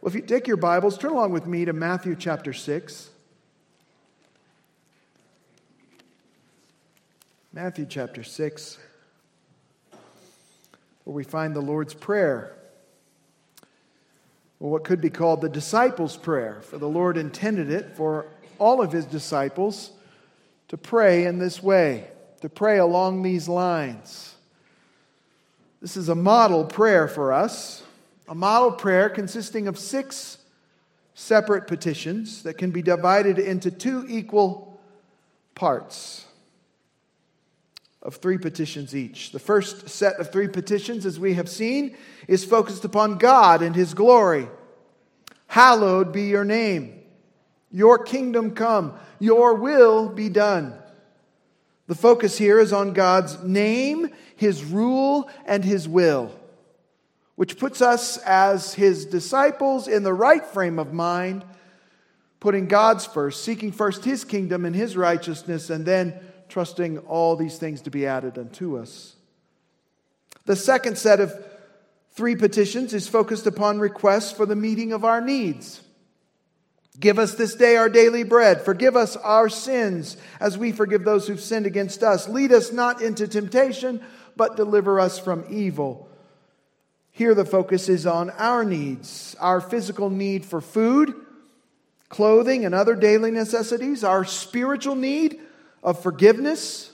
Well, if you take your Bibles, turn along with me to Matthew chapter 6. Matthew chapter 6, where we find the Lord's Prayer, or what could be called the disciples' prayer, for the Lord intended it for all of his disciples to pray in this way, to pray along these lines. This is a model prayer for us, a model prayer consisting of six separate petitions that can be divided into two equal parts of three petitions each. The first set of three petitions, as we have seen, is focused upon God and His glory. Hallowed be your name. Your kingdom come. Your will be done. The focus here is on God's name, His rule, and His will, which puts us as His disciples in the right frame of mind, putting God's first, seeking first His kingdom and His righteousness, and then trusting all these things to be added unto us. The second set of three petitions is focused upon requests for the meeting of our needs. Give us this day our daily bread. Forgive us our sins as we forgive those who've sinned against us. Lead us not into temptation, but deliver us from evil. Here, the focus is on our needs our physical need for food, clothing, and other daily necessities, our spiritual need of forgiveness.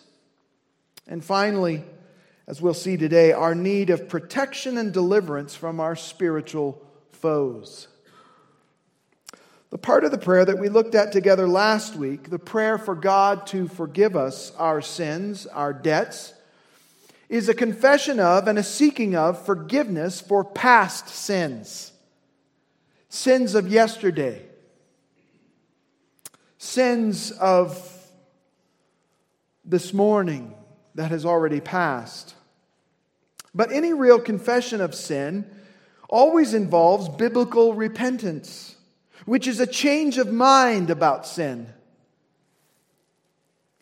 And finally, as we'll see today, our need of protection and deliverance from our spiritual foes. The part of the prayer that we looked at together last week, the prayer for God to forgive us our sins, our debts, is a confession of and a seeking of forgiveness for past sins, sins of yesterday, sins of this morning that has already passed. But any real confession of sin always involves biblical repentance, which is a change of mind about sin.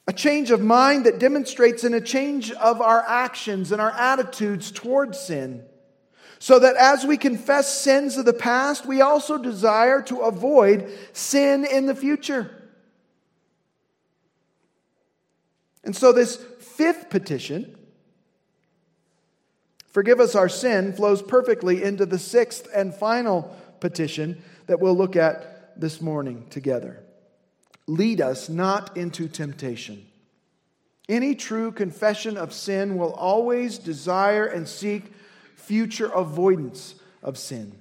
A change of mind that demonstrates in a change of our actions and our attitudes towards sin. So that as we confess sins of the past, we also desire to avoid sin in the future. And so, this fifth petition, forgive us our sin, flows perfectly into the sixth and final petition that we'll look at this morning together. Lead us not into temptation. Any true confession of sin will always desire and seek future avoidance of sin.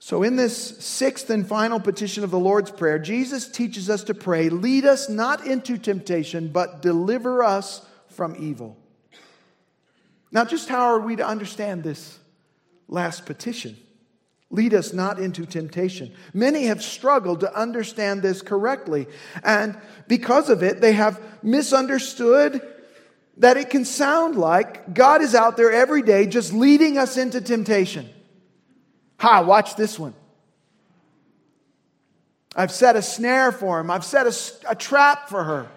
So, in this sixth and final petition of the Lord's Prayer, Jesus teaches us to pray, Lead us not into temptation, but deliver us from evil. Now, just how are we to understand this last petition? Lead us not into temptation. Many have struggled to understand this correctly, and because of it, they have misunderstood that it can sound like God is out there every day just leading us into temptation. Ha, watch this one. I've set a snare for him, I've set a, a trap for her.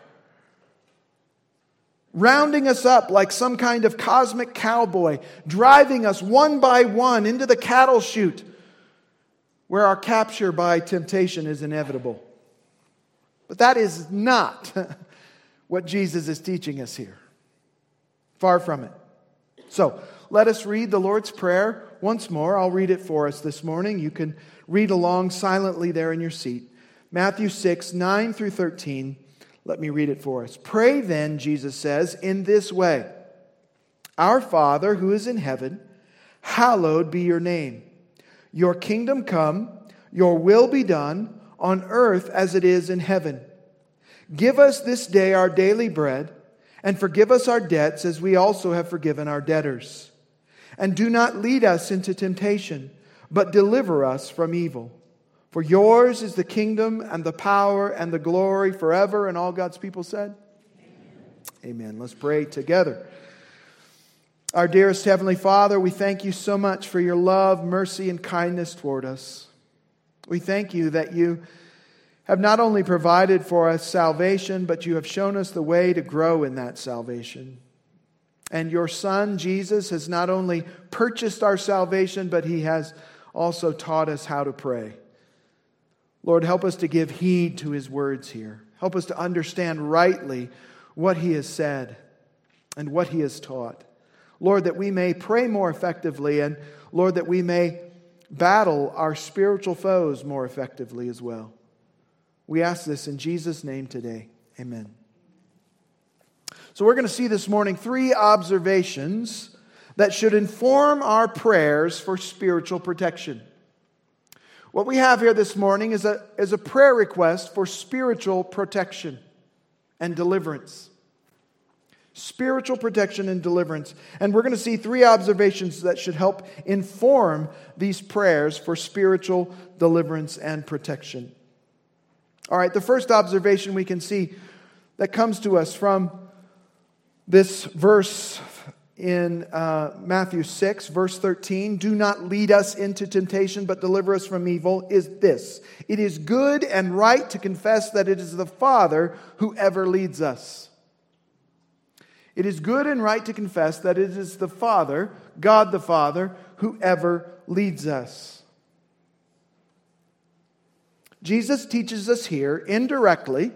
Rounding us up like some kind of cosmic cowboy, driving us one by one into the cattle chute where our capture by temptation is inevitable. But that is not what Jesus is teaching us here. Far from it. So let us read the Lord's Prayer once more. I'll read it for us this morning. You can read along silently there in your seat. Matthew 6, 9 through 13. Let me read it for us. Pray then, Jesus says, in this way Our Father who is in heaven, hallowed be your name. Your kingdom come, your will be done on earth as it is in heaven. Give us this day our daily bread and forgive us our debts as we also have forgiven our debtors. And do not lead us into temptation, but deliver us from evil. For yours is the kingdom and the power and the glory forever. And all God's people said, Amen. Amen. Let's pray together. Our dearest Heavenly Father, we thank you so much for your love, mercy, and kindness toward us. We thank you that you have not only provided for us salvation, but you have shown us the way to grow in that salvation. And your Son, Jesus, has not only purchased our salvation, but he has also taught us how to pray. Lord, help us to give heed to his words here. Help us to understand rightly what he has said and what he has taught. Lord, that we may pray more effectively, and Lord, that we may battle our spiritual foes more effectively as well. We ask this in Jesus' name today. Amen. So, we're going to see this morning three observations that should inform our prayers for spiritual protection. What we have here this morning is a, is a prayer request for spiritual protection and deliverance. Spiritual protection and deliverance. And we're going to see three observations that should help inform these prayers for spiritual deliverance and protection. All right, the first observation we can see that comes to us from this verse in uh, Matthew 6, verse 13, do not lead us into temptation, but deliver us from evil, is this It is good and right to confess that it is the Father who ever leads us. It is good and right to confess that it is the Father, God the Father, who ever leads us. Jesus teaches us here indirectly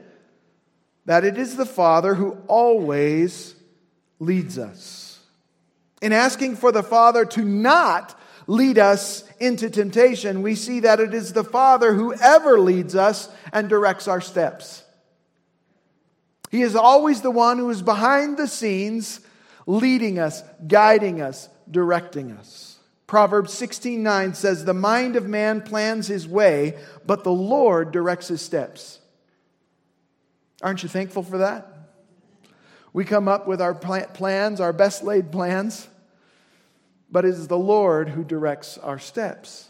that it is the Father who always leads us in asking for the Father to not lead us into temptation, we see that it is the Father who ever leads us and directs our steps. He is always the one who is behind the scenes, leading us, guiding us, directing us. Proverbs 16:9 says, "The mind of man plans his way, but the Lord directs his steps." Aren't you thankful for that? We come up with our plans, our best laid plans, but it is the Lord who directs our steps.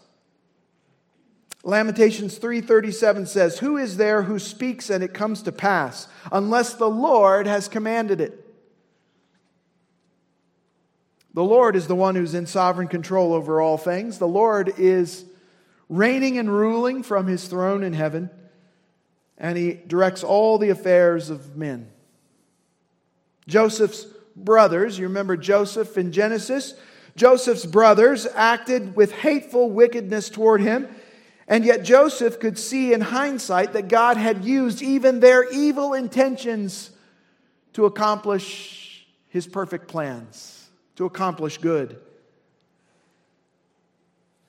Lamentations 3:37 says, "Who is there who speaks and it comes to pass unless the Lord has commanded it?" The Lord is the one who's in sovereign control over all things. The Lord is reigning and ruling from his throne in heaven, and he directs all the affairs of men. Joseph's brothers, you remember Joseph in Genesis? Joseph's brothers acted with hateful wickedness toward him, and yet Joseph could see in hindsight that God had used even their evil intentions to accomplish his perfect plans, to accomplish good.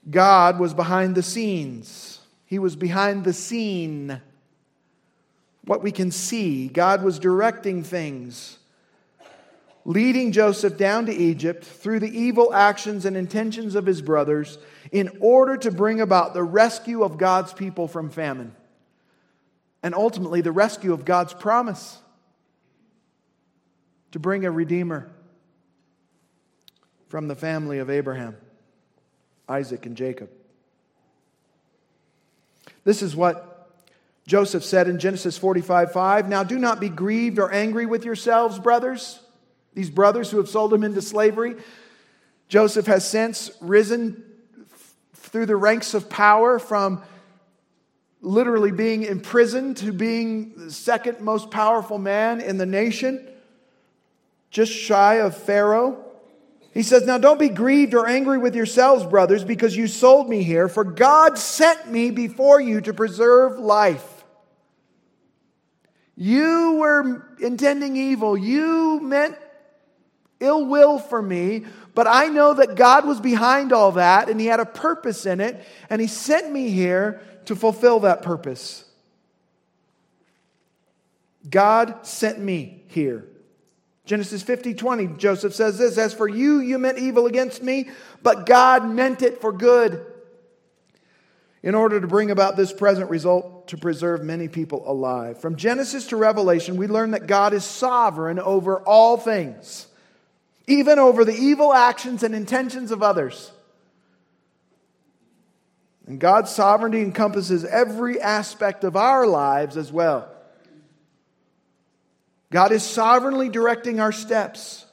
God was behind the scenes. He was behind the scene. What we can see, God was directing things leading Joseph down to Egypt through the evil actions and intentions of his brothers in order to bring about the rescue of God's people from famine and ultimately the rescue of God's promise to bring a redeemer from the family of Abraham, Isaac, and Jacob. This is what Joseph said in Genesis 45 5. Now do not be grieved or angry with yourselves, brothers these brothers who have sold him into slavery. Joseph has since risen through the ranks of power from literally being imprisoned to being the second most powerful man in the nation, just shy of Pharaoh. He says, Now don't be grieved or angry with yourselves, brothers, because you sold me here, for God sent me before you to preserve life. You were intending evil. You meant ill will for me, but I know that God was behind all that and He had a purpose in it, and He sent me here to fulfill that purpose. God sent me here. Genesis 50 20, Joseph says this As for you, you meant evil against me, but God meant it for good in order to bring about this present result to preserve many people alive. From Genesis to Revelation, we learn that God is sovereign over all things even over the evil actions and intentions of others. And God's sovereignty encompasses every aspect of our lives as well. God is sovereignly directing our steps.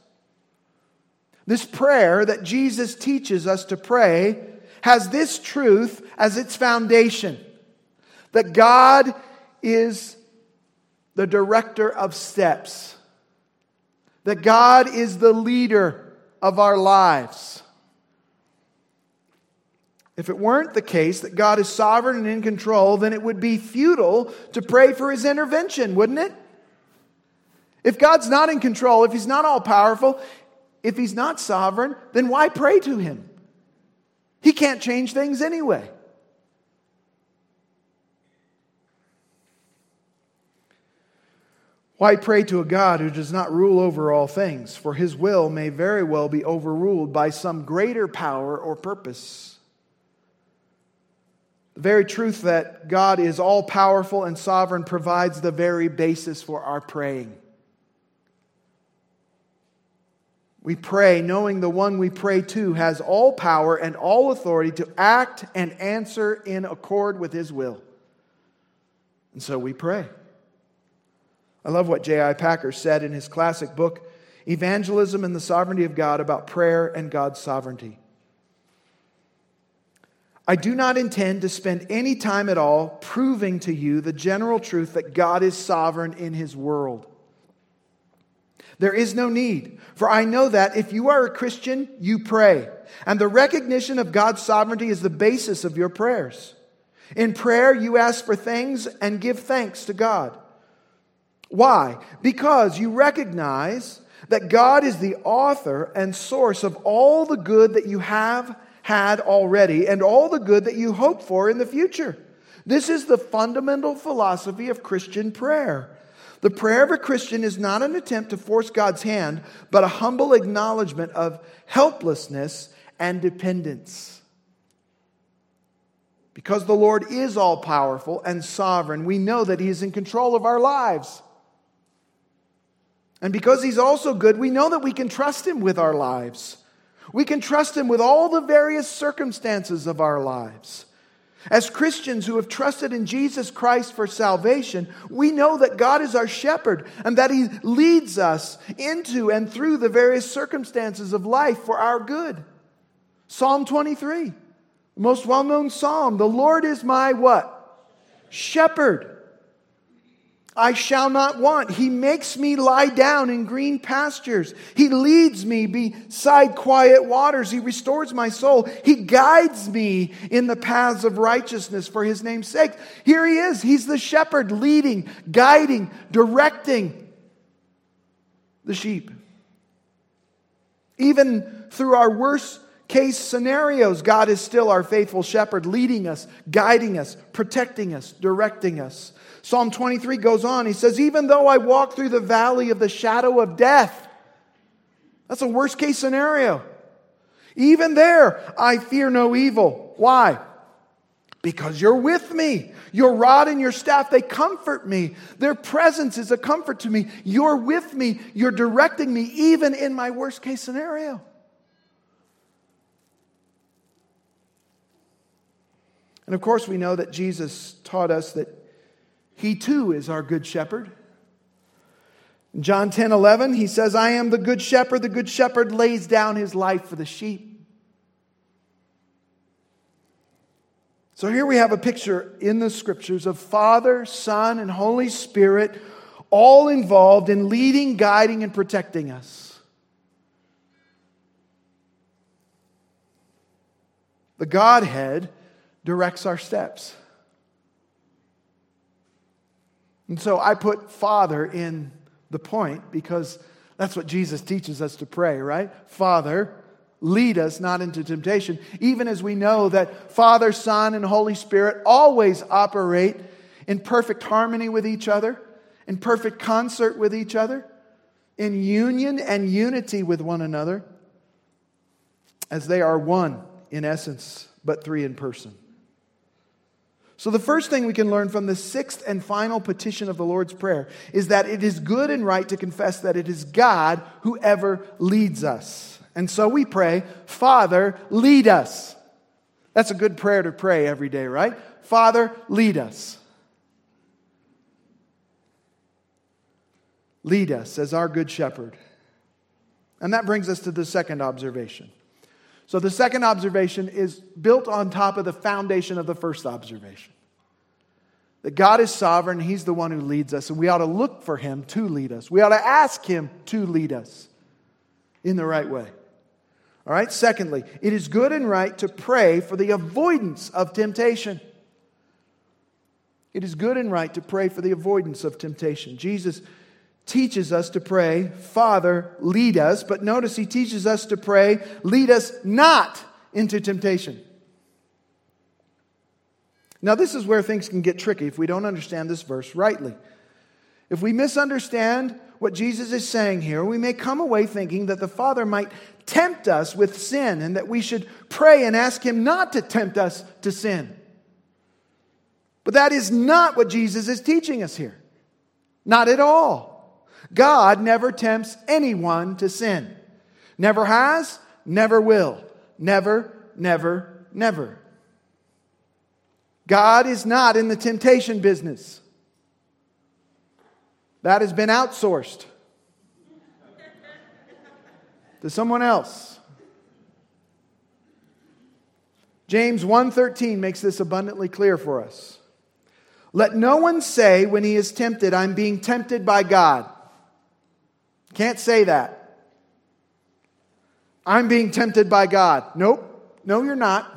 This prayer that Jesus teaches us to pray has this truth as its foundation that God is the director of steps that God is the leader of our lives. If it weren't the case that God is sovereign and in control, then it would be futile to pray for his intervention, wouldn't it? If God's not in control, if he's not all powerful, if he's not sovereign, then why pray to him? He can't change things anyway. Why pray to a God who does not rule over all things? For his will may very well be overruled by some greater power or purpose. The very truth that God is all powerful and sovereign provides the very basis for our praying. We pray knowing the one we pray to has all power and all authority to act and answer in accord with his will. And so we pray. I love what J.I. Packer said in his classic book, Evangelism and the Sovereignty of God, about prayer and God's sovereignty. I do not intend to spend any time at all proving to you the general truth that God is sovereign in his world. There is no need, for I know that if you are a Christian, you pray, and the recognition of God's sovereignty is the basis of your prayers. In prayer, you ask for things and give thanks to God. Why? Because you recognize that God is the author and source of all the good that you have had already and all the good that you hope for in the future. This is the fundamental philosophy of Christian prayer. The prayer of a Christian is not an attempt to force God's hand, but a humble acknowledgement of helplessness and dependence. Because the Lord is all powerful and sovereign, we know that He is in control of our lives. And because He's also good, we know that we can trust Him with our lives. We can trust Him with all the various circumstances of our lives. As Christians who have trusted in Jesus Christ for salvation, we know that God is our shepherd and that He leads us into and through the various circumstances of life for our good. Psalm 23, the most well known psalm. The Lord is my what? Shepherd. I shall not want. He makes me lie down in green pastures. He leads me beside quiet waters. He restores my soul. He guides me in the paths of righteousness for his name's sake. Here he is. He's the shepherd leading, guiding, directing the sheep. Even through our worst case scenarios, God is still our faithful shepherd, leading us, guiding us, protecting us, directing us. Psalm 23 goes on. He says, Even though I walk through the valley of the shadow of death, that's a worst case scenario. Even there, I fear no evil. Why? Because you're with me. Your rod and your staff, they comfort me. Their presence is a comfort to me. You're with me. You're directing me, even in my worst case scenario. And of course, we know that Jesus taught us that he too is our good shepherd. In John 10 11, he says, I am the good shepherd. The good shepherd lays down his life for the sheep. So here we have a picture in the scriptures of Father, Son, and Holy Spirit all involved in leading, guiding, and protecting us. The Godhead directs our steps. And so I put Father in the point because that's what Jesus teaches us to pray, right? Father, lead us not into temptation, even as we know that Father, Son, and Holy Spirit always operate in perfect harmony with each other, in perfect concert with each other, in union and unity with one another, as they are one in essence, but three in person. So, the first thing we can learn from the sixth and final petition of the Lord's Prayer is that it is good and right to confess that it is God who ever leads us. And so we pray, Father, lead us. That's a good prayer to pray every day, right? Father, lead us. Lead us as our good shepherd. And that brings us to the second observation. So the second observation is built on top of the foundation of the first observation. That God is sovereign, He's the one who leads us, and we ought to look for Him to lead us. We ought to ask Him to lead us in the right way. All right, secondly, it is good and right to pray for the avoidance of temptation. It is good and right to pray for the avoidance of temptation. Jesus teaches us to pray, Father, lead us, but notice he teaches us to pray, lead us not into temptation. Now, this is where things can get tricky if we don't understand this verse rightly. If we misunderstand what Jesus is saying here, we may come away thinking that the Father might tempt us with sin and that we should pray and ask Him not to tempt us to sin. But that is not what Jesus is teaching us here. Not at all. God never tempts anyone to sin. Never has, never will. Never, never, never. God is not in the temptation business. That has been outsourced to someone else. James 1:13 makes this abundantly clear for us. Let no one say when he is tempted, I'm being tempted by God. Can't say that. I'm being tempted by God. Nope. No, you're not.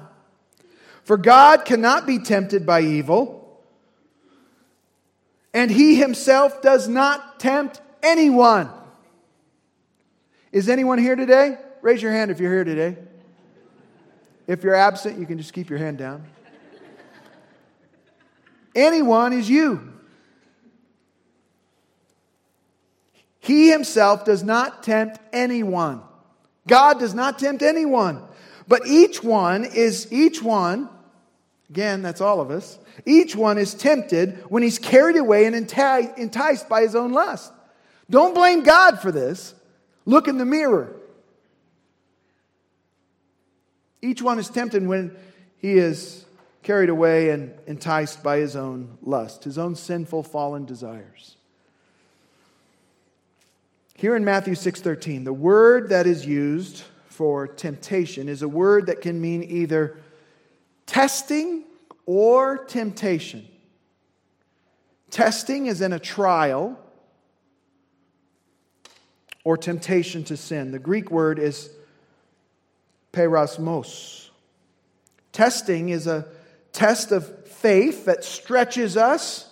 For God cannot be tempted by evil, and he himself does not tempt anyone. Is anyone here today? Raise your hand if you're here today. If you're absent, you can just keep your hand down. Anyone is you. He himself does not tempt anyone. God does not tempt anyone. But each one is, each one Again, that's all of us. Each one is tempted when he's carried away and enticed by his own lust. Don't blame God for this. Look in the mirror. Each one is tempted when he is carried away and enticed by his own lust, his own sinful fallen desires. Here in Matthew 6:13, the word that is used for temptation is a word that can mean either testing or temptation. Testing is in a trial or temptation to sin. The Greek word is peirasmos. Testing is a test of faith that stretches us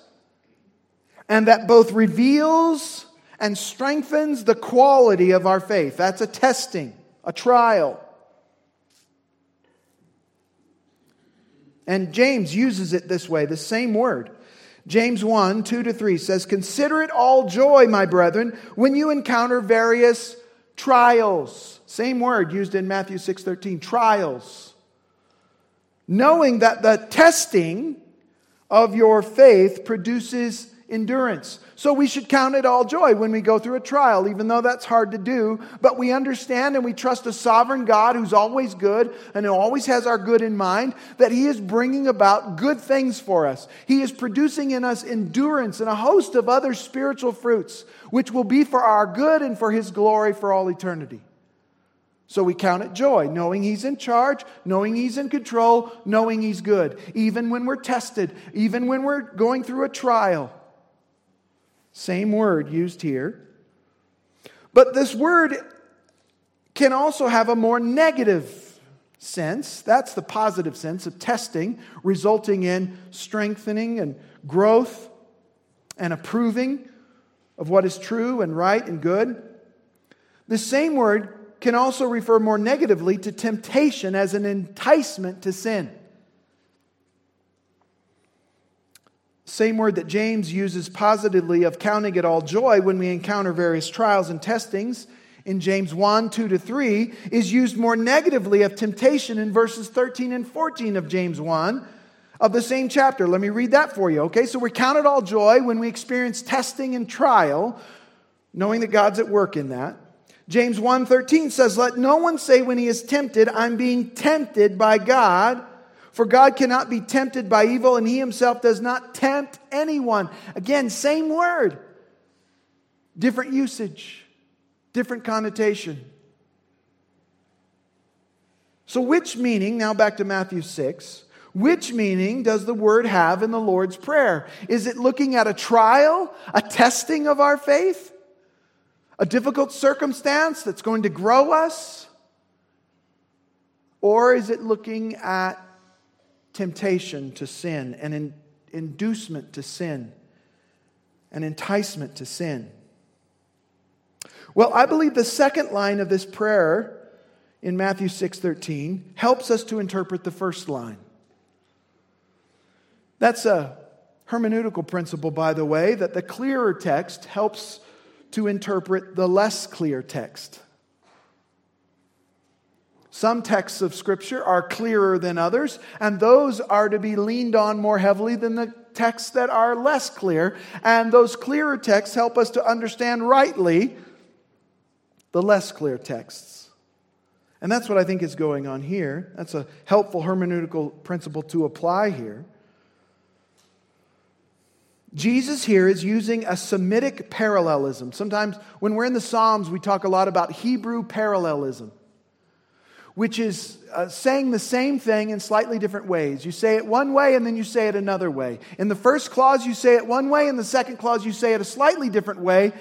and that both reveals and strengthens the quality of our faith. That's a testing, a trial. And James uses it this way, the same word. James 1, 2 to 3 says, Consider it all joy, my brethren, when you encounter various trials. Same word used in Matthew 6 13, trials. Knowing that the testing of your faith produces endurance. So we should count it all joy when we go through a trial, even though that's hard to do. But we understand and we trust a sovereign God who's always good and who always has our good in mind, that He is bringing about good things for us. He is producing in us endurance and a host of other spiritual fruits, which will be for our good and for His glory for all eternity. So we count it joy, knowing He's in charge, knowing He's in control, knowing He's good, even when we're tested, even when we're going through a trial. Same word used here. But this word can also have a more negative sense. That's the positive sense of testing, resulting in strengthening and growth and approving of what is true and right and good. The same word can also refer more negatively to temptation as an enticement to sin. Same word that James uses positively of counting it all joy when we encounter various trials and testings in James 1, 2 to 3, is used more negatively of temptation in verses 13 and 14 of James 1 of the same chapter. Let me read that for you, okay? So we count it all joy when we experience testing and trial, knowing that God's at work in that. James 1:13 says, "Let no one say when he is tempted, I'm being tempted by God." For God cannot be tempted by evil, and he himself does not tempt anyone. Again, same word, different usage, different connotation. So, which meaning, now back to Matthew 6, which meaning does the word have in the Lord's Prayer? Is it looking at a trial, a testing of our faith, a difficult circumstance that's going to grow us? Or is it looking at temptation to sin an in, inducement to sin an enticement to sin? Well, I believe the second line of this prayer in Matthew 6:13 helps us to interpret the first line. That's a hermeneutical principle by the way that the clearer text helps to interpret the less clear text. Some texts of Scripture are clearer than others, and those are to be leaned on more heavily than the texts that are less clear. And those clearer texts help us to understand rightly the less clear texts. And that's what I think is going on here. That's a helpful hermeneutical principle to apply here. Jesus here is using a Semitic parallelism. Sometimes when we're in the Psalms, we talk a lot about Hebrew parallelism, which is uh, saying the same thing in slightly different ways. You say it one way and then you say it another way. In the first clause, you say it one way, in the second clause, you say it a slightly different way,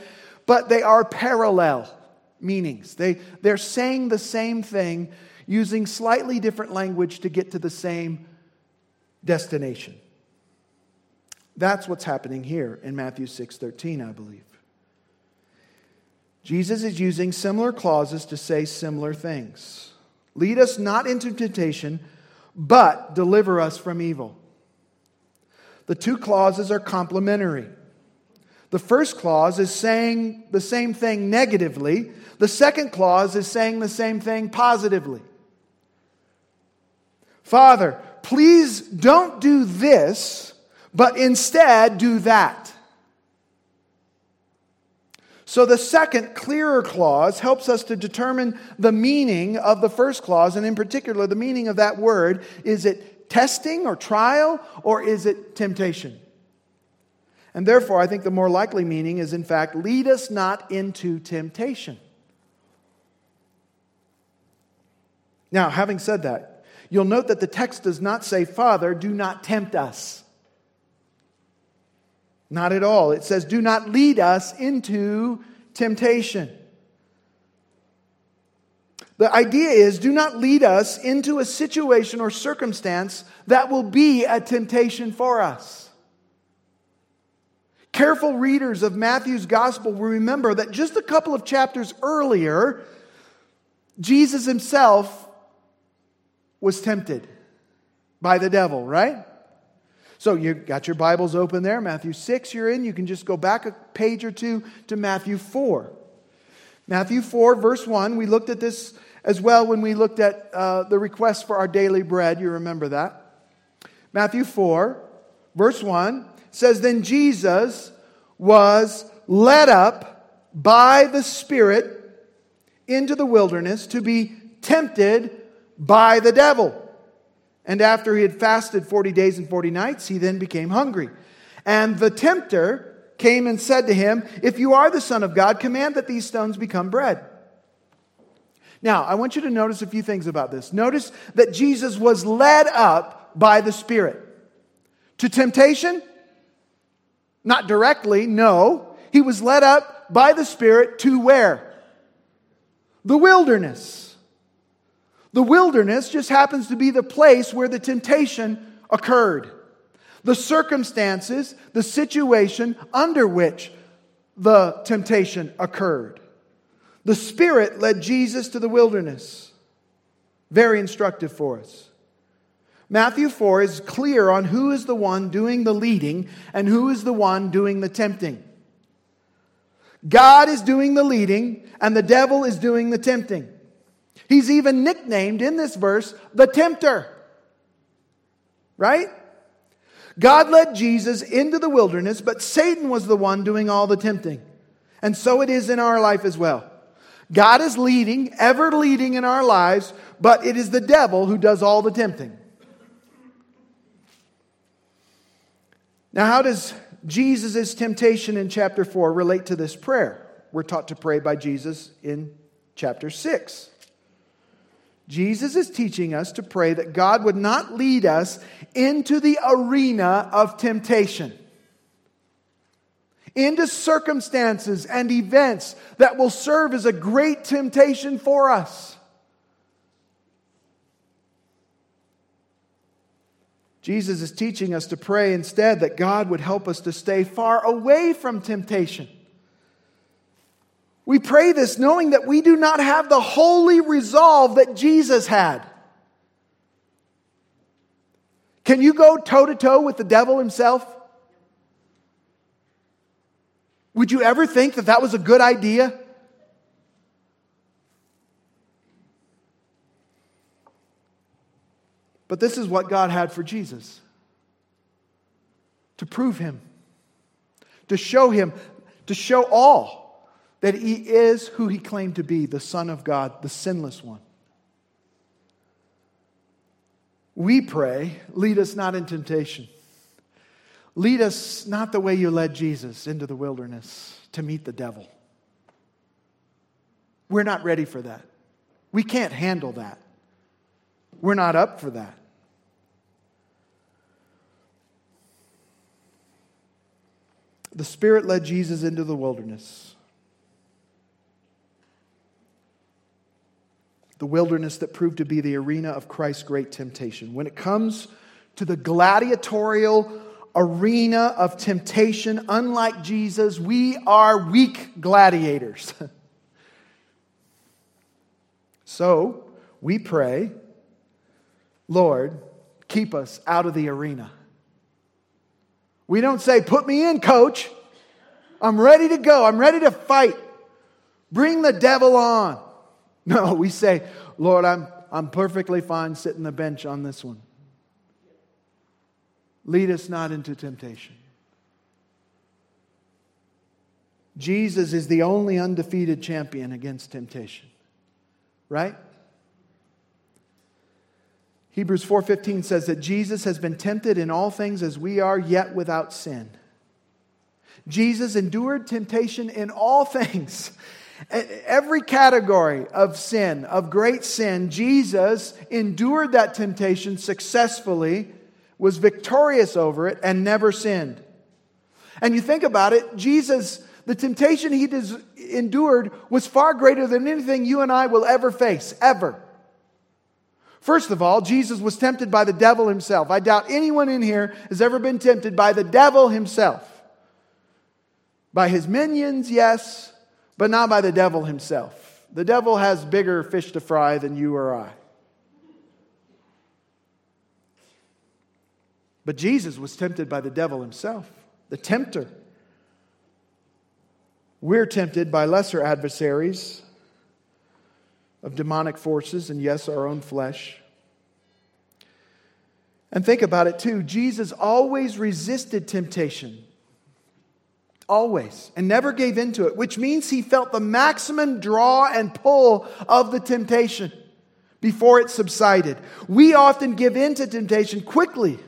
but they are parallel meanings. They, they're saying the same thing using slightly different language to get to the same destination. That's what's happening here in Matthew 6:13, I believe. Jesus is using similar clauses to say similar things. Lead us not into temptation, but deliver us from evil. The two clauses are complementary. The first clause is saying the same thing negatively, the second clause is saying the same thing positively. Father, please don't do this, but instead do that. So the second, clearer clause helps us to determine the meaning of the first clause, and in particular, the meaning of that word. Is it testing or trial, or is it temptation? And therefore, I think the more likely meaning is, in fact, lead us not into temptation. Now, having said that, you'll note that the text does not say, Father, do not tempt us. Not at all. It says, do not lead us into temptation. The idea is do not lead us into a situation or circumstance that will be a temptation for us. Careful readers of Matthew's gospel will remember that just a couple of chapters earlier, Jesus himself was tempted by the devil, right? So you got your Bibles open there, Matthew 6 you're in. You can just go back a page or two to Matthew 4. Matthew 4, verse 1, we looked at this as well when we looked at uh, the request for our daily bread. You remember that? Matthew 4, verse 1 says, Then Jesus was led up by the Spirit into the wilderness to be tempted by the devil. And after he had fasted 40 days and 40 nights, he then became hungry. And the tempter came and said to him, If you are the Son of God, command that these stones become bread. Now, I want you to notice a few things about this. Notice that Jesus was led up by the Spirit. To temptation? Not directly, no. He was led up by the Spirit to where? The wilderness. The wilderness just happens to be the place where the temptation occurred. The circumstances, the situation under which the temptation occurred. The Spirit led Jesus to the wilderness. Very instructive for us. Matthew 4 is clear on who is the one doing the leading and who is the one doing the tempting. God is doing the leading and the devil is doing the tempting. He's even nicknamed in this verse the tempter. Right? God led Jesus into the wilderness, but Satan was the one doing all the tempting. And so it is in our life as well. God is leading, ever leading in our lives, but it is the devil who does all the tempting. Now, how does Jesus' temptation in chapter 4 relate to this prayer? We're taught to pray by Jesus in chapter 6. Jesus is teaching us to pray that God would not lead us into the arena of temptation, into circumstances and events that will serve as a great temptation for us. Jesus is teaching us to pray instead that God would help us to stay far away from temptation. We pray this knowing that we do not have the holy resolve that Jesus had. Can you go toe to toe with the devil himself? Would you ever think that that was a good idea? But this is what God had for Jesus to prove him, to show him, to show all that he is who he claimed to be the Son of God, the sinless one. We pray, lead us not in temptation. Lead us not the way you led Jesus into the wilderness to meet the devil. We're not ready for that. We can't handle that. We're not up for that. The Spirit led Jesus into the wilderness. The wilderness that proved to be the arena of Christ's great temptation. When it comes to the gladiatorial arena of temptation, unlike Jesus, we are weak gladiators. so we pray, Lord, keep us out of the arena. We don't say, Put me in, coach. I'm ready to go. I'm ready to fight. Bring the devil on. No, we say, Lord, I'm, I'm perfectly fine sitting the bench on this one. Lead us not into temptation. Jesus is the only undefeated champion against temptation. Right? Hebrews 4:15 says that Jesus has been tempted in all things as we are yet without sin. Jesus endured temptation in all things. Every category of sin, of great sin, Jesus endured that temptation successfully, was victorious over it, and never sinned. And you think about it, Jesus, the temptation he endured was far greater than anything you and I will ever face, ever. First of all, Jesus was tempted by the devil himself. I doubt anyone in here has ever been tempted by the devil himself. By his minions, yes, but not by the devil himself. The devil has bigger fish to fry than you or I. But Jesus was tempted by the devil himself, the tempter. We're tempted by lesser adversaries of demonic forces, and yes, our own flesh. And think about it too Jesus always resisted temptation. Always. And never gave into it, which means he felt the maximum draw and pull of the temptation before it subsided. We often give in to temptation quickly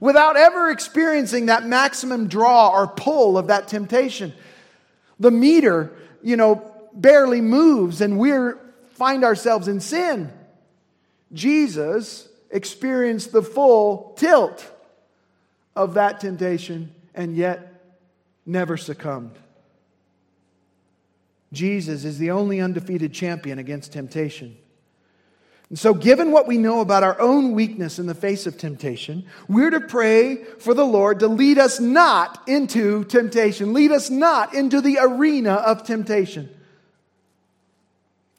without ever experiencing that maximum draw or pull of that temptation. The meter, you know, barely moves and we're find ourselves in sin. Jesus experienced the full tilt of that temptation and yet never succumbed. Jesus is the only undefeated champion against temptation. And so, given what we know about our own weakness in the face of temptation, we're to pray for the Lord to lead us not into temptation, lead us not into the arena of temptation.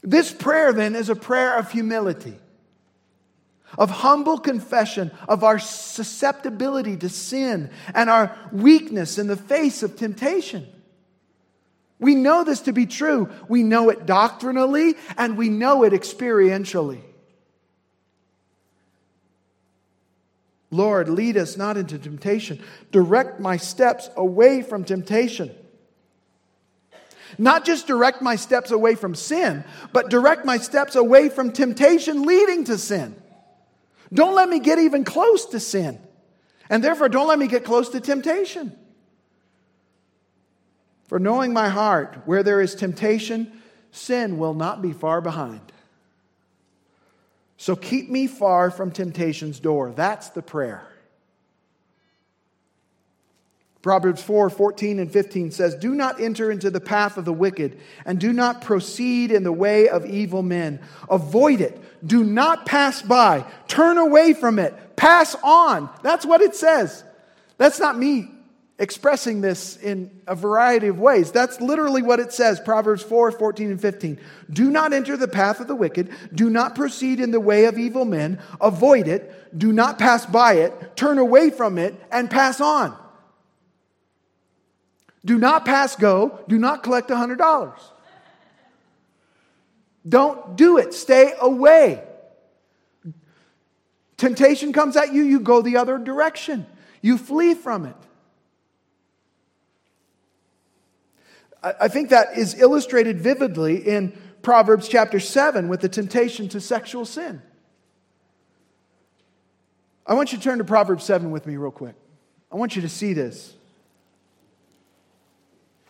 This prayer then is a prayer of humility, of humble confession of our susceptibility to sin and our weakness in the face of temptation. We know this to be true. We know it doctrinally and we know it experientially. Lord, lead us not into temptation. Direct my steps away from temptation. Not just direct my steps away from sin, but direct my steps away from temptation leading to sin. Don't let me get even close to sin. And therefore, don't let me get close to temptation. For knowing my heart, where there is temptation, sin will not be far behind. So keep me far from temptation's door. That's the prayer. Proverbs 4 14 and 15 says, Do not enter into the path of the wicked, and do not proceed in the way of evil men. Avoid it. Do not pass by. Turn away from it. Pass on. That's what it says. That's not me expressing this in a variety of ways. That's literally what it says Proverbs 4 14 and 15. Do not enter the path of the wicked. Do not proceed in the way of evil men. Avoid it. Do not pass by it. Turn away from it and pass on. Do not pass go. Do not collect $100. Don't do it. Stay away. Temptation comes at you, you go the other direction. You flee from it. I think that is illustrated vividly in Proverbs chapter 7 with the temptation to sexual sin. I want you to turn to Proverbs 7 with me, real quick. I want you to see this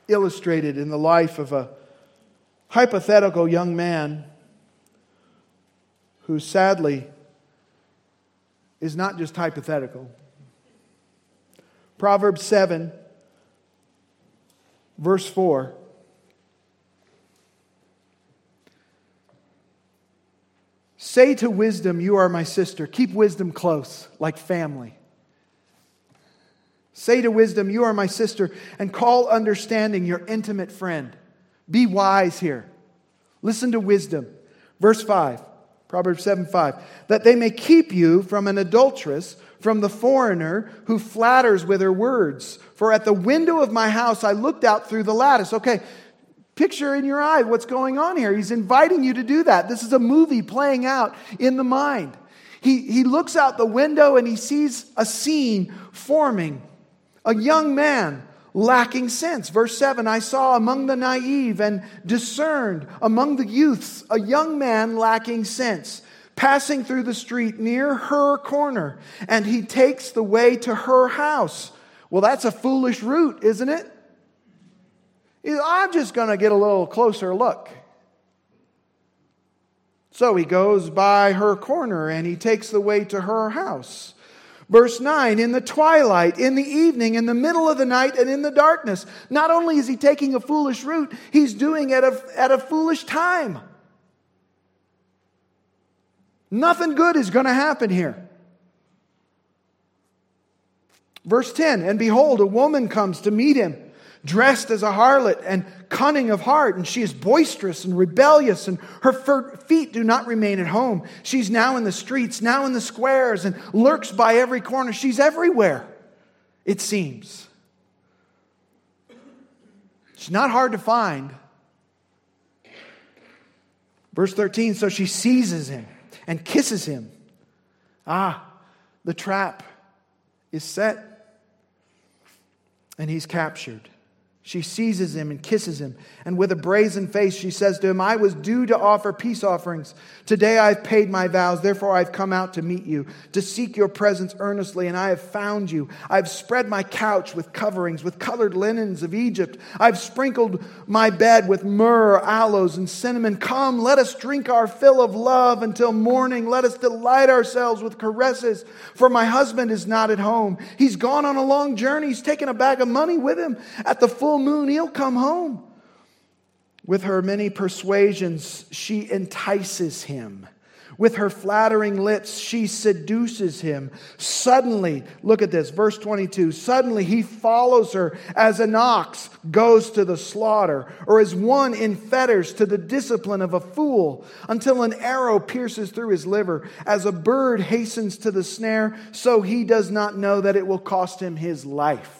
illustrated in the life of a hypothetical young man who sadly is not just hypothetical. Proverbs 7, verse 4. Say to wisdom, You are my sister. Keep wisdom close, like family. Say to wisdom, You are my sister, and call understanding your intimate friend. Be wise here. Listen to wisdom. Verse 5, Proverbs 7 5. That they may keep you from an adulteress, from the foreigner who flatters with her words. For at the window of my house I looked out through the lattice. Okay, picture in your eye what's going on here. He's inviting you to do that. This is a movie playing out in the mind. He, he looks out the window and he sees a scene forming a young man lacking sense. Verse 7 I saw among the naive and discerned among the youths a young man lacking sense passing through the street near her corner, and he takes the way to her house. Well, that's a foolish route, isn't it? I'm just going to get a little closer look. So he goes by her corner and he takes the way to her house. Verse 9, in the twilight, in the evening, in the middle of the night, and in the darkness. Not only is he taking a foolish route, he's doing it at a, at a foolish time. Nothing good is going to happen here. Verse 10 And behold, a woman comes to meet him, dressed as a harlot and cunning of heart, and she is boisterous and rebellious, and her feet do not remain at home. She's now in the streets, now in the squares, and lurks by every corner. She's everywhere, it seems. She's not hard to find. Verse 13 So she seizes him and kisses him. Ah, the trap is set, and he's captured. She seizes him and kisses him. And with a brazen face, she says to him, I was due to offer peace offerings. Today I've paid my vows. Therefore I've come out to meet you, to seek your presence earnestly. And I have found you. I've spread my couch with coverings, with colored linens of Egypt. I've sprinkled my bed with myrrh, aloes, and cinnamon. Come, let us drink our fill of love until morning. Let us delight ourselves with caresses. For my husband is not at home. He's gone on a long journey. He's taken a bag of money with him at the full full moon, he'll come home. With her many persuasions, she entices him. With her flattering lips, she seduces him. Suddenly, look at this, verse 22 suddenly he follows her as an ox goes to the slaughter, or as one in fetters to the discipline of a fool, until an arrow pierces through his liver. As a bird hastens to the snare, so he does not know that it will cost him his life.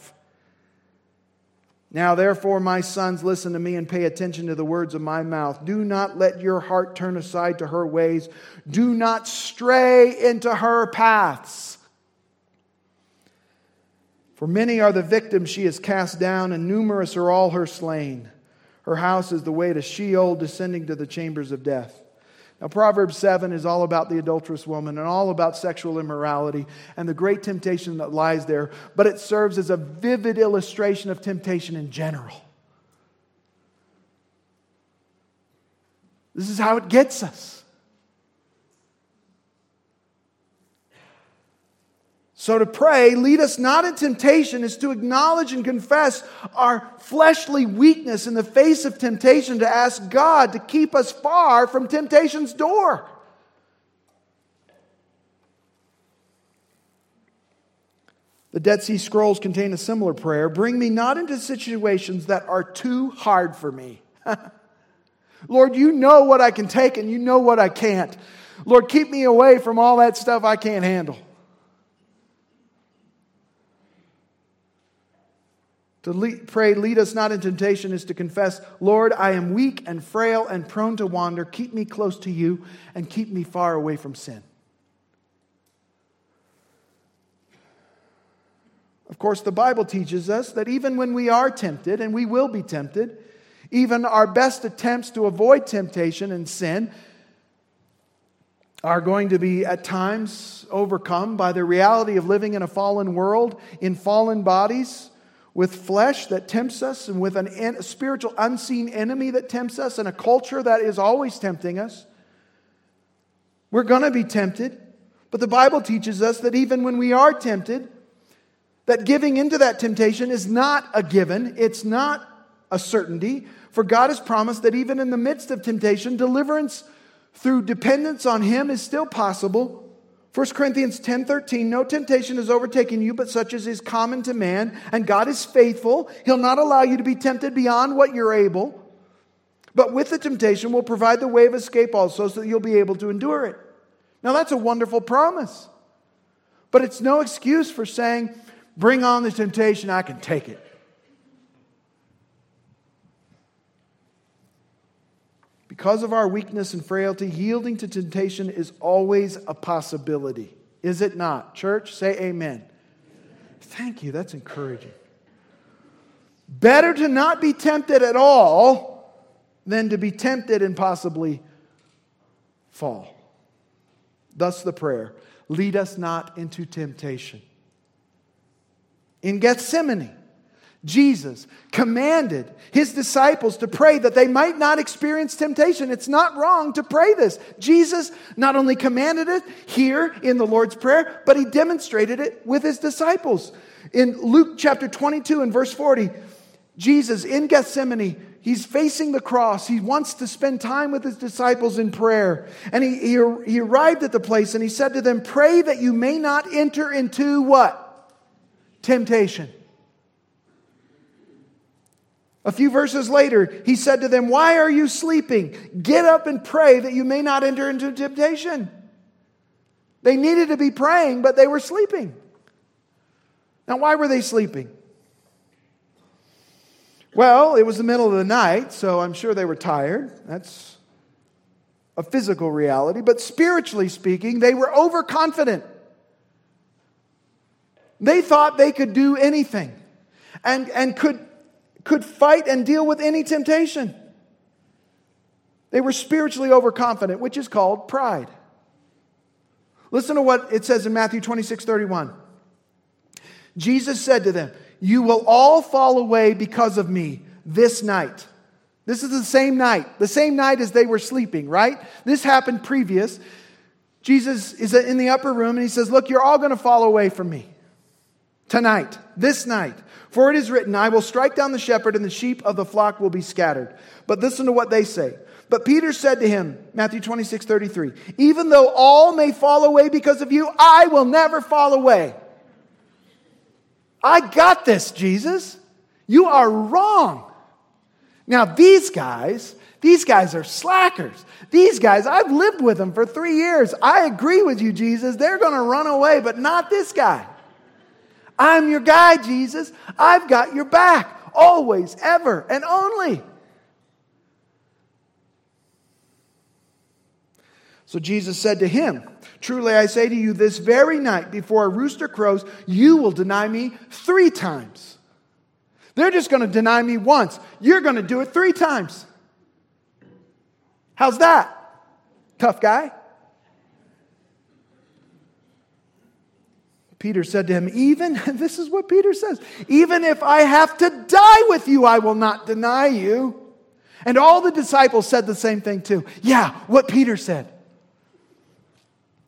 Now, therefore, my sons, listen to me and pay attention to the words of my mouth. Do not let your heart turn aside to her ways. Do not stray into her paths. For many are the victims she has cast down, and numerous are all her slain. Her house is the way to Sheol, descending to the chambers of death. Now, Proverbs 7 is all about the adulterous woman and all about sexual immorality and the great temptation that lies there, but it serves as a vivid illustration of temptation in general. This is how it gets us. So to pray, lead us not in temptation, is to acknowledge and confess our fleshly weakness in the face of temptation, to ask God to keep us far from temptation's door. The Dead Sea Scrolls contain a similar prayer Bring me not into situations that are too hard for me. Lord, you know what I can take and you know what I can't. Lord, keep me away from all that stuff I can't handle. To pray, lead us not in temptation, is to confess, Lord, I am weak and frail and prone to wander. Keep me close to you and keep me far away from sin. Of course, the Bible teaches us that even when we are tempted, and we will be tempted, even our best attempts to avoid temptation and sin are going to be at times overcome by the reality of living in a fallen world, in fallen bodies with flesh that tempts us and with an, a spiritual unseen enemy that tempts us and a culture that is always tempting us. We're going to be tempted, but the Bible teaches us that even when we are tempted, that giving into that temptation is not a given, it's not a certainty, for God has promised that even in the midst of temptation, deliverance through dependence on him is still possible 1 Corinthians 10:13 No temptation has overtaken you but such as is common to man and God is faithful he'll not allow you to be tempted beyond what you're able but with the temptation will provide the way of escape also so that you'll be able to endure it. Now that's a wonderful promise. But it's no excuse for saying bring on the temptation I can take it. Because of our weakness and frailty, yielding to temptation is always a possibility. Is it not? Church, say amen. Thank you. That's encouraging. Better to not be tempted at all than to be tempted and possibly fall. Thus the prayer lead us not into temptation. In Gethsemane, Jesus commanded his disciples to pray that they might not experience temptation. It's not wrong to pray this. Jesus not only commanded it here in the Lord's Prayer, but he demonstrated it with his disciples. In Luke chapter 22 and verse 40, Jesus in Gethsemane, he's facing the cross. He wants to spend time with his disciples in prayer. And he, he, he arrived at the place and he said to them, Pray that you may not enter into what? Temptation. A few verses later, he said to them, Why are you sleeping? Get up and pray that you may not enter into temptation. They needed to be praying, but they were sleeping. Now, why were they sleeping? Well, it was the middle of the night, so I'm sure they were tired. That's a physical reality. But spiritually speaking, they were overconfident. They thought they could do anything and, and could could fight and deal with any temptation. They were spiritually overconfident, which is called pride. Listen to what it says in Matthew 26 31. Jesus said to them, You will all fall away because of me this night. This is the same night, the same night as they were sleeping, right? This happened previous. Jesus is in the upper room and he says, Look, you're all going to fall away from me tonight, this night. For it is written, I will strike down the shepherd, and the sheep of the flock will be scattered. But listen to what they say. But Peter said to him, Matthew 26, 33, even though all may fall away because of you, I will never fall away. I got this, Jesus. You are wrong. Now, these guys, these guys are slackers. These guys, I've lived with them for three years. I agree with you, Jesus. They're going to run away, but not this guy. I'm your guy, Jesus. I've got your back, always, ever, and only. So Jesus said to him, Truly I say to you, this very night before a rooster crows, you will deny me three times. They're just going to deny me once. You're going to do it three times. How's that? Tough guy? Peter said to him, Even, this is what Peter says, even if I have to die with you, I will not deny you. And all the disciples said the same thing too. Yeah, what Peter said.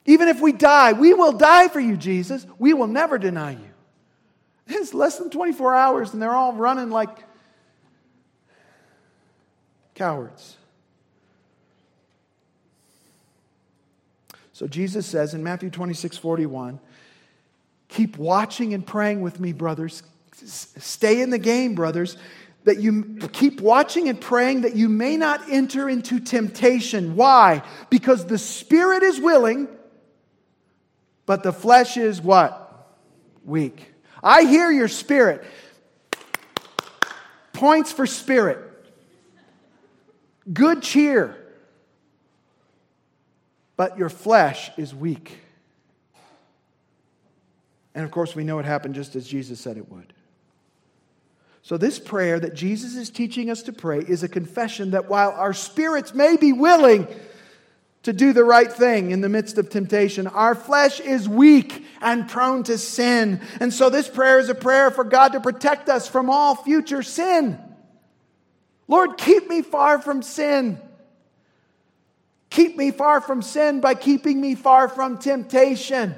Even if we die, we will die for you, Jesus. We will never deny you. It's less than 24 hours, and they're all running like cowards. So Jesus says in Matthew 26 41, keep watching and praying with me, brothers. Stay in the game, brothers that you keep watching and praying that you may not enter into temptation. Why? Because the spirit is willing, but the flesh is what? Weak. I hear your spirit. Points for spirit. Good cheer. But your flesh is weak. And of course, we know it happened just as Jesus said it would. So, this prayer that Jesus is teaching us to pray is a confession that while our spirits may be willing to do the right thing in the midst of temptation, our flesh is weak and prone to sin. And so, this prayer is a prayer for God to protect us from all future sin. Lord, keep me far from sin. Keep me far from sin by keeping me far from temptation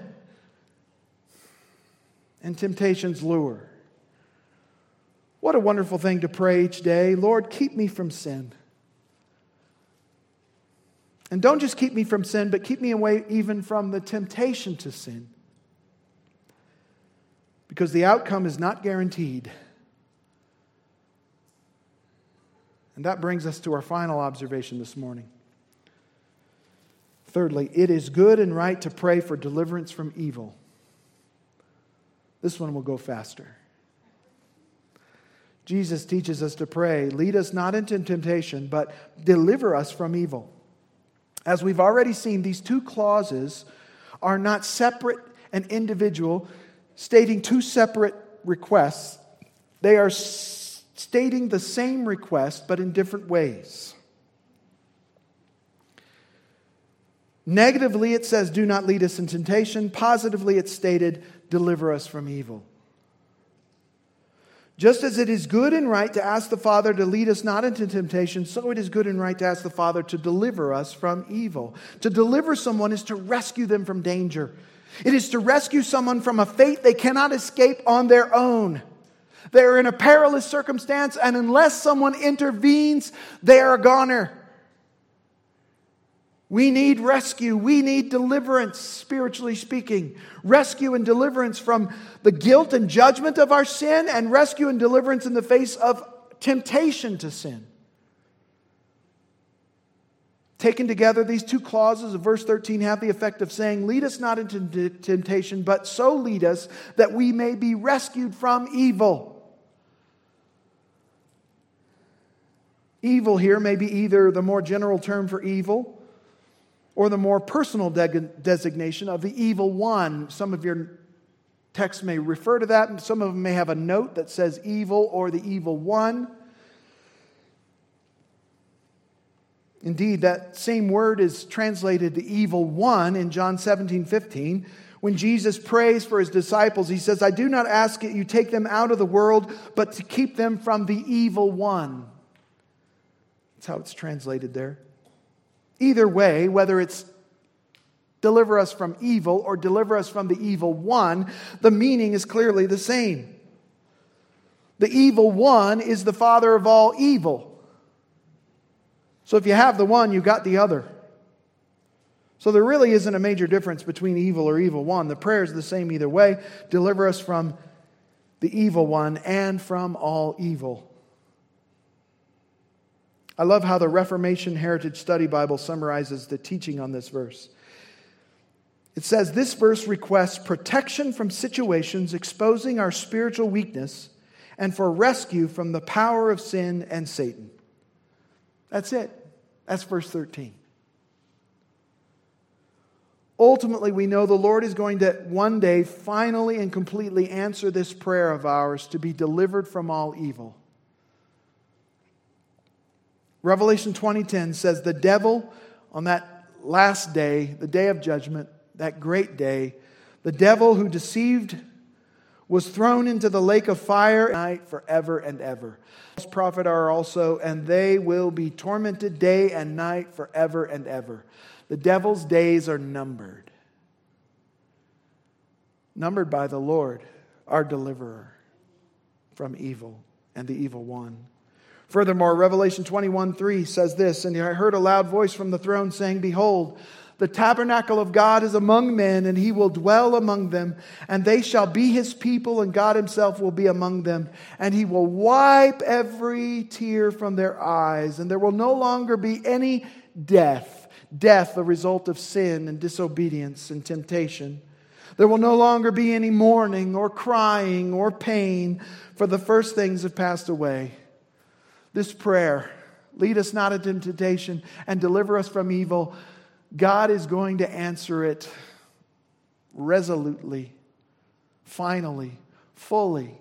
and temptation's lure. What a wonderful thing to pray each day. Lord, keep me from sin. And don't just keep me from sin, but keep me away even from the temptation to sin. Because the outcome is not guaranteed. And that brings us to our final observation this morning. Thirdly, it is good and right to pray for deliverance from evil. This one will go faster. Jesus teaches us to pray, lead us not into temptation, but deliver us from evil. As we've already seen, these two clauses are not separate and individual, stating two separate requests. They are s- stating the same request, but in different ways. Negatively, it says, Do not lead us in temptation. Positively, it's stated, Deliver us from evil. Just as it is good and right to ask the Father to lead us not into temptation, so it is good and right to ask the Father to deliver us from evil. To deliver someone is to rescue them from danger. It is to rescue someone from a fate they cannot escape on their own. They are in a perilous circumstance, and unless someone intervenes, they are a goner. We need rescue. We need deliverance, spiritually speaking. Rescue and deliverance from the guilt and judgment of our sin, and rescue and deliverance in the face of temptation to sin. Taken together, these two clauses of verse 13 have the effect of saying, Lead us not into temptation, but so lead us that we may be rescued from evil. Evil here may be either the more general term for evil or the more personal de- designation of the evil one. Some of your texts may refer to that, and some of them may have a note that says evil or the evil one. Indeed, that same word is translated the evil one in John 17 15. When Jesus prays for his disciples, he says, I do not ask that you take them out of the world, but to keep them from the evil one. That's how it's translated there. Either way, whether it's deliver us from evil or deliver us from the evil one, the meaning is clearly the same. The evil one is the father of all evil. So if you have the one, you've got the other. So there really isn't a major difference between evil or evil one. The prayer is the same either way. Deliver us from the evil one and from all evil. I love how the Reformation Heritage Study Bible summarizes the teaching on this verse. It says this verse requests protection from situations exposing our spiritual weakness and for rescue from the power of sin and Satan. That's it. That's verse 13. Ultimately, we know the Lord is going to one day finally and completely answer this prayer of ours to be delivered from all evil. Revelation 20:10 says the devil on that last day, the day of judgment, that great day, the devil who deceived was thrown into the lake of fire night forever and ever. This prophet are also, and they will be tormented day and night forever and ever. The devil's days are numbered. numbered by the Lord, our deliverer from evil and the evil one. Furthermore, Revelation 21 3 says this And I heard a loud voice from the throne saying, Behold, the tabernacle of God is among men, and he will dwell among them, and they shall be his people, and God himself will be among them, and he will wipe every tear from their eyes, and there will no longer be any death. Death, the result of sin and disobedience and temptation. There will no longer be any mourning or crying or pain, for the first things have passed away. This prayer, lead us not into temptation and deliver us from evil God is going to answer it resolutely, finally, fully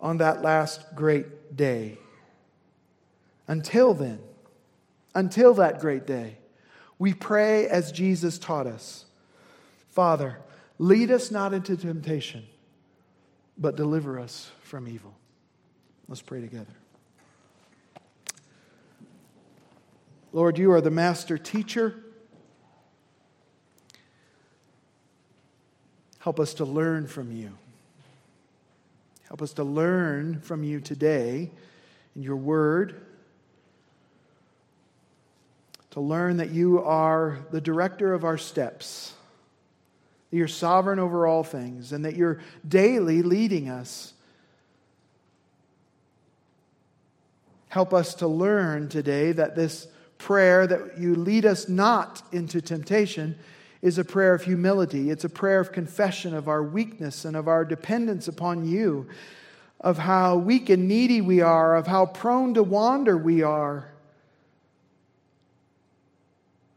on that last great day. Until then, until that great day, we pray as Jesus taught us Father, lead us not into temptation, but deliver us from evil. Let's pray together. Lord, you are the master teacher. Help us to learn from you. Help us to learn from you today in your word. To learn that you are the director of our steps, that you're sovereign over all things, and that you're daily leading us. Help us to learn today that this prayer that you lead us not into temptation is a prayer of humility. It's a prayer of confession of our weakness and of our dependence upon you, of how weak and needy we are, of how prone to wander we are.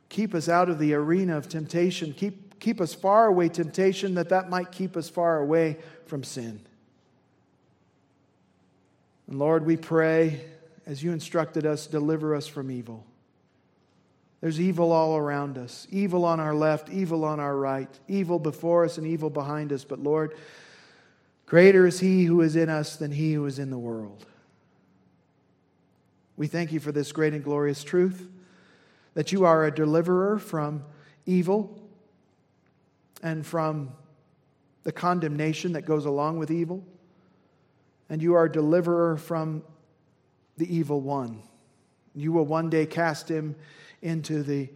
Keep us out of the arena of temptation. Keep, keep us far away temptation that that might keep us far away from sin. And Lord, we pray as you instructed us, deliver us from evil. There's evil all around us evil on our left, evil on our right, evil before us, and evil behind us. But Lord, greater is He who is in us than He who is in the world. We thank you for this great and glorious truth that you are a deliverer from evil and from the condemnation that goes along with evil. And you are a deliverer from the evil one. You will one day cast him into the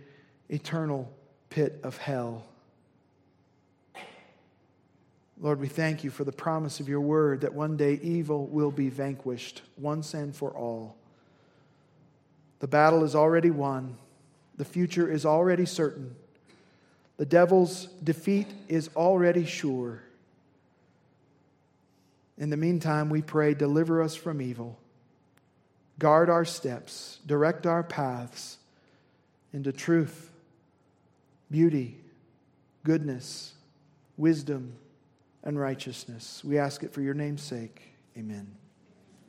eternal pit of hell. Lord, we thank you for the promise of your word that one day evil will be vanquished once and for all. The battle is already won, the future is already certain, the devil's defeat is already sure. In the meantime, we pray, deliver us from evil, guard our steps, direct our paths into truth, beauty, goodness, wisdom, and righteousness. We ask it for your name's sake. Amen.